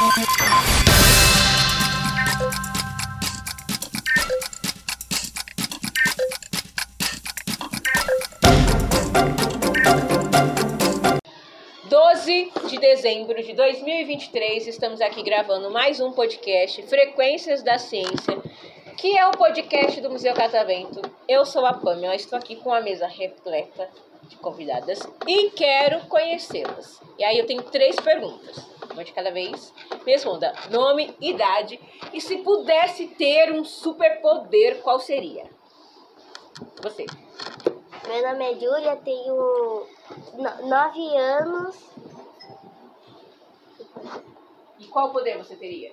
12 de dezembro de 2023, estamos aqui gravando mais um podcast, Frequências da Ciência, que é o podcast do Museu Catavento. Eu sou a Pamela, estou aqui com a mesa repleta de convidadas e quero conhecê-las. E aí eu tenho três perguntas, uma de cada vez. Me responda nome, idade e se pudesse ter um superpoder, qual seria? Você. Meu nome é Júlia, tenho no- nove anos, E qual poder você teria?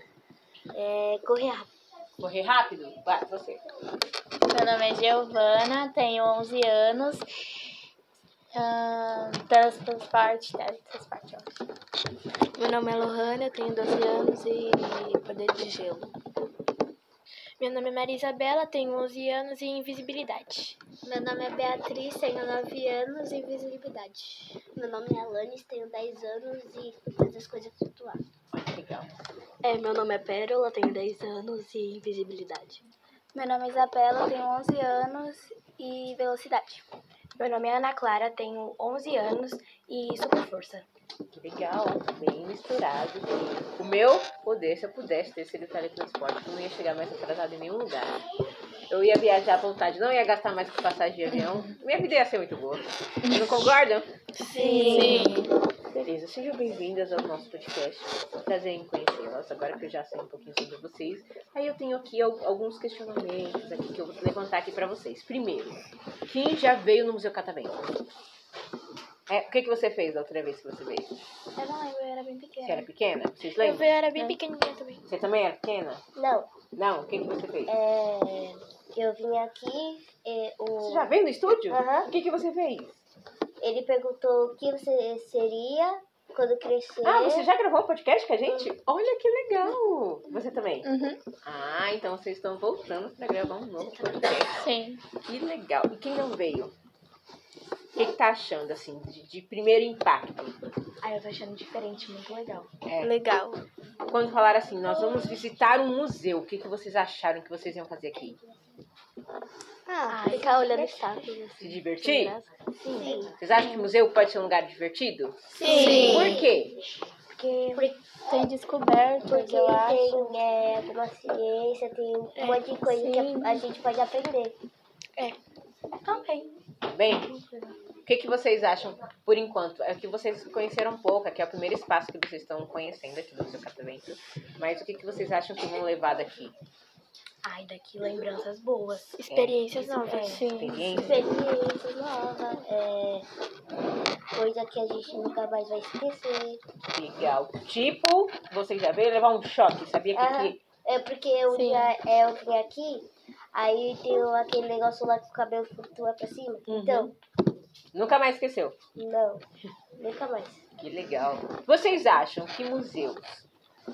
é, correr rápido. Correr rápido? Vai, você. Meu nome é Giovana, tenho 11 anos. Ah, teletransporte, acho. Meu nome é Lohana, eu tenho 12 anos e poder de gelo. Meu nome é Maria Isabela, tenho 11 anos e invisibilidade. Meu nome é Beatriz, tenho nove anos e invisibilidade. Meu nome é Alanis, tenho 10 anos e fazer as coisas flutuar. Legal. É, meu nome é Pérola, tenho 10 anos e invisibilidade. Meu nome é Isabela, tenho 11 anos e velocidade. Meu nome é Ana Clara, tenho 11 anos e super força. Que legal, bem misturado. O meu poder, se eu pudesse ter sido teletransporte, eu não ia chegar mais atrasado em nenhum lugar. Eu ia viajar à vontade, não ia gastar mais com passagem de avião. Minha vida ia ser muito boa. Não concordam? Sim. Beleza, sejam bem-vindas ao nosso podcast. Prazer em conhecê-las, agora que eu já sei um pouquinho sobre vocês. Aí eu tenho aqui al- alguns questionamentos aqui que eu vou levantar aqui pra vocês. Primeiro, quem já veio no Museu Catavento? É, o que, que você fez da outra vez que você veio? Eu não lembro, eu era bem Você pequena. era pequena? Vocês Eu lembram? era bem pequenininha também. Você também era pequena? Não, Não? O que, que você fez? é, eu vim aqui, é, o, Você já veio no estúdio? Aham. O que, que você fez? Ele perguntou o que você seria quando crescer. Ah, você já gravou um podcast com a gente? Olha que legal! Você também? Uhum. Ah, então vocês estão voltando pra gravar um novo podcast. Sim. Que legal. E quem não veio? O que, que tá achando, assim, de, de primeiro impacto? Ah, eu tô achando diferente, muito legal. É, Legal. quando falaram assim, nós vamos visitar um museu, o que, que vocês acharam que vocês iam fazer aqui? Ah, ficar olhando estátuas. Se divertir? Sim. Vocês acham que museu pode ser um lugar divertido? Sim. Por quê? Porque, Tem descobertas, porque eu acho. tem é, alguma ciência, tem um monte de coisa que sim. a, a gente pode aprender. Também. Bem, o que, que vocês acham por enquanto? É que vocês conheceram um pouco, aqui é o primeiro espaço que vocês estão conhecendo aqui do seu catavento. Mas o que, que vocês acham que vão levar daqui? Ai, daqui lembranças boas. Experiências novas. Sim. Experiência? Experiências novas, é, coisa que a gente nunca mais vai esquecer. Legal. Tipo, vocês já veio levar um choque, sabia que, Aham. que É porque um Sim. dia é, eu vim aqui, aí tem aquele negócio lá que o cabelo flutua pra cima. Uhum. Então, nunca mais esqueceu? não, nunca mais. Que legal. Vocês acham que museus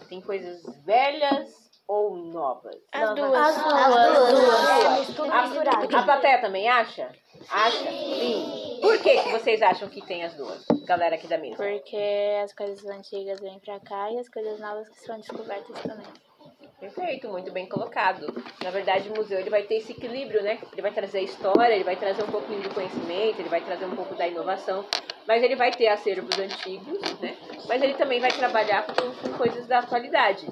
têm coisas velhas ou novas? As duas. As duas. É, É, tudo a, misturado. a plateia também acha? Acha? Sim. Por que, que vocês acham que tem as duas? Galera aqui da mesa. Porque as coisas antigas vêm pra cá e as coisas novas que são descobertas também. Perfeito, muito bem colocado. Na verdade, o museu ele vai ter esse equilíbrio, né? Ele vai trazer a história, ele vai trazer um pouquinho do conhecimento, ele vai trazer um pouco da inovação, mas ele vai ter acervos antigos, né? Mas ele também vai trabalhar com, com coisas da atualidade.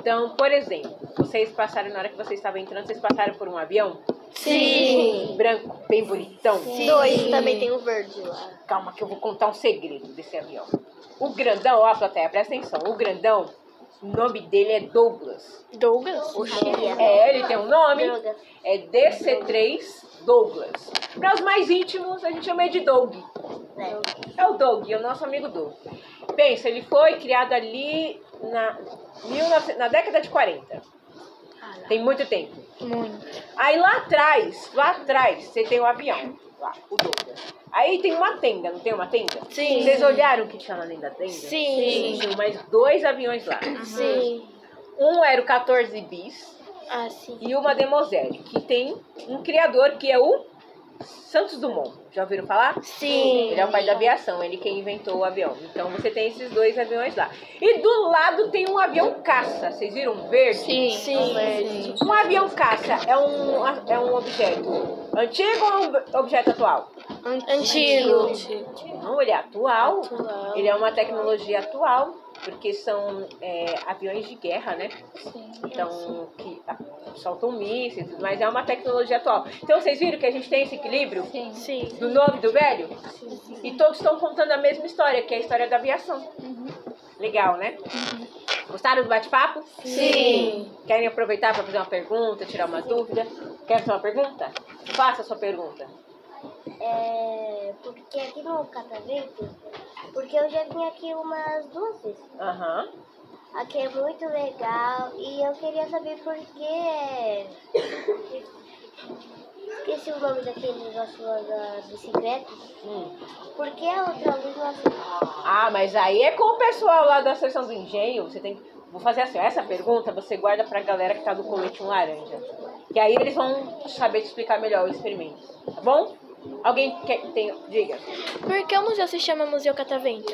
Então, por exemplo, vocês passaram, na hora que vocês estavam entrando, vocês passaram por um avião Sim. branco, bem bonitão. Dois, também tem o verde lá. Calma que eu vou contar um segredo desse avião. O grandão, ó, plateia, presta atenção. O grandão, o nome dele é Douglas. Douglas? É, ele tem um nome. Droga. É DC3 Douglas. Para os mais íntimos, a gente chama ele de Doug. É o Doug, é o nosso amigo Doug. Pensa, ele foi criado ali na, 19 na década de 40. Tem muito tempo. Muito. Aí lá atrás, lá atrás, você tem o avião. Lá, o Douglas. Aí tem uma tenda, não tem uma tenda? Sim. Vocês olharam o que tinha lá dentro da tenda? Sim. Tinham mais dois aviões lá. Sim. Um era o 14 bis Ah, sim. e uma Demoselle, que tem um criador que é o Santos Dumont. Já ouviram falar? Sim. Ele é o pai da aviação, ele quem inventou o avião. Então você tem esses dois aviões lá. E do lado tem um avião caça. Vocês viram verde? Sim. Sim. Um avião caça é um, é um objeto antigo ou um objeto atual? Antigo. Não, ele é atual. Atual. Ele é uma tecnologia atual, porque são é, aviões de guerra, né? Sim. Então, que ah, soltam mísseis, mas é uma tecnologia atual. Então, vocês viram que a gente tem esse equilíbrio Sim. Sim. do novo e do velho? E todos estão contando a mesma história, que é a história da aviação. Legal, né? Gostaram do bate-papo? Sim. Querem aproveitar para fazer uma pergunta, tirar uma dúvida? Quer fazer uma pergunta? Faça a sua pergunta. É, porque aqui no catavento, porque eu já vim aqui umas duas vezes. Aham. Aqui é muito legal e eu queria saber por que. Esqueci o nome daquele negócio lá da bicicleta. Hum. Por que a outra luz não acende? Ah, mas aí é com o pessoal lá da seção do engenho. Você tem que. Vou fazer assim, essa pergunta você guarda pra galera que tá do colete um laranja. Que aí eles vão saber te explicar melhor o experimento. Tá bom? Alguém quer tem. Diga. Por que o museu se chama Museu Catavento?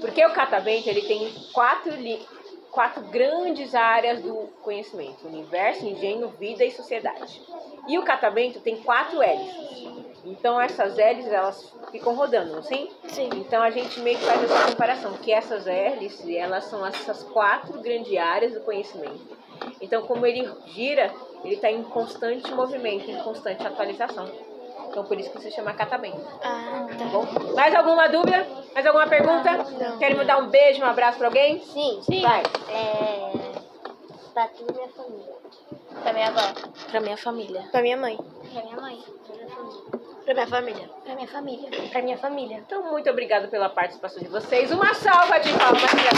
Porque o catavento ele tem quatro, li- quatro grandes áreas do conhecimento: universo, engenho, vida e sociedade. E o catavento tem quatro hélices. Então essas hélices elas ficam rodando, não sim? Sim. Então a gente meio que faz essa comparação, que essas hélices, elas são essas quatro grandes áreas do conhecimento. Então como ele gira, ele está em constante movimento, em constante atualização. Então por isso que se chama catavento. Ah, Tá tá. bom? Mais alguma dúvida? Mais alguma pergunta? Não. Querem mandar um beijo, um abraço pra alguém? Sim, Vai. é. Pra toda minha família. Pra minha avó. Pra minha família. Pra minha mãe. Pra minha mãe. Pra minha família. Pra minha família. Pra minha família. Pra minha família. Então, muito obrigada pela participação de vocês. Uma salva de palmas pra?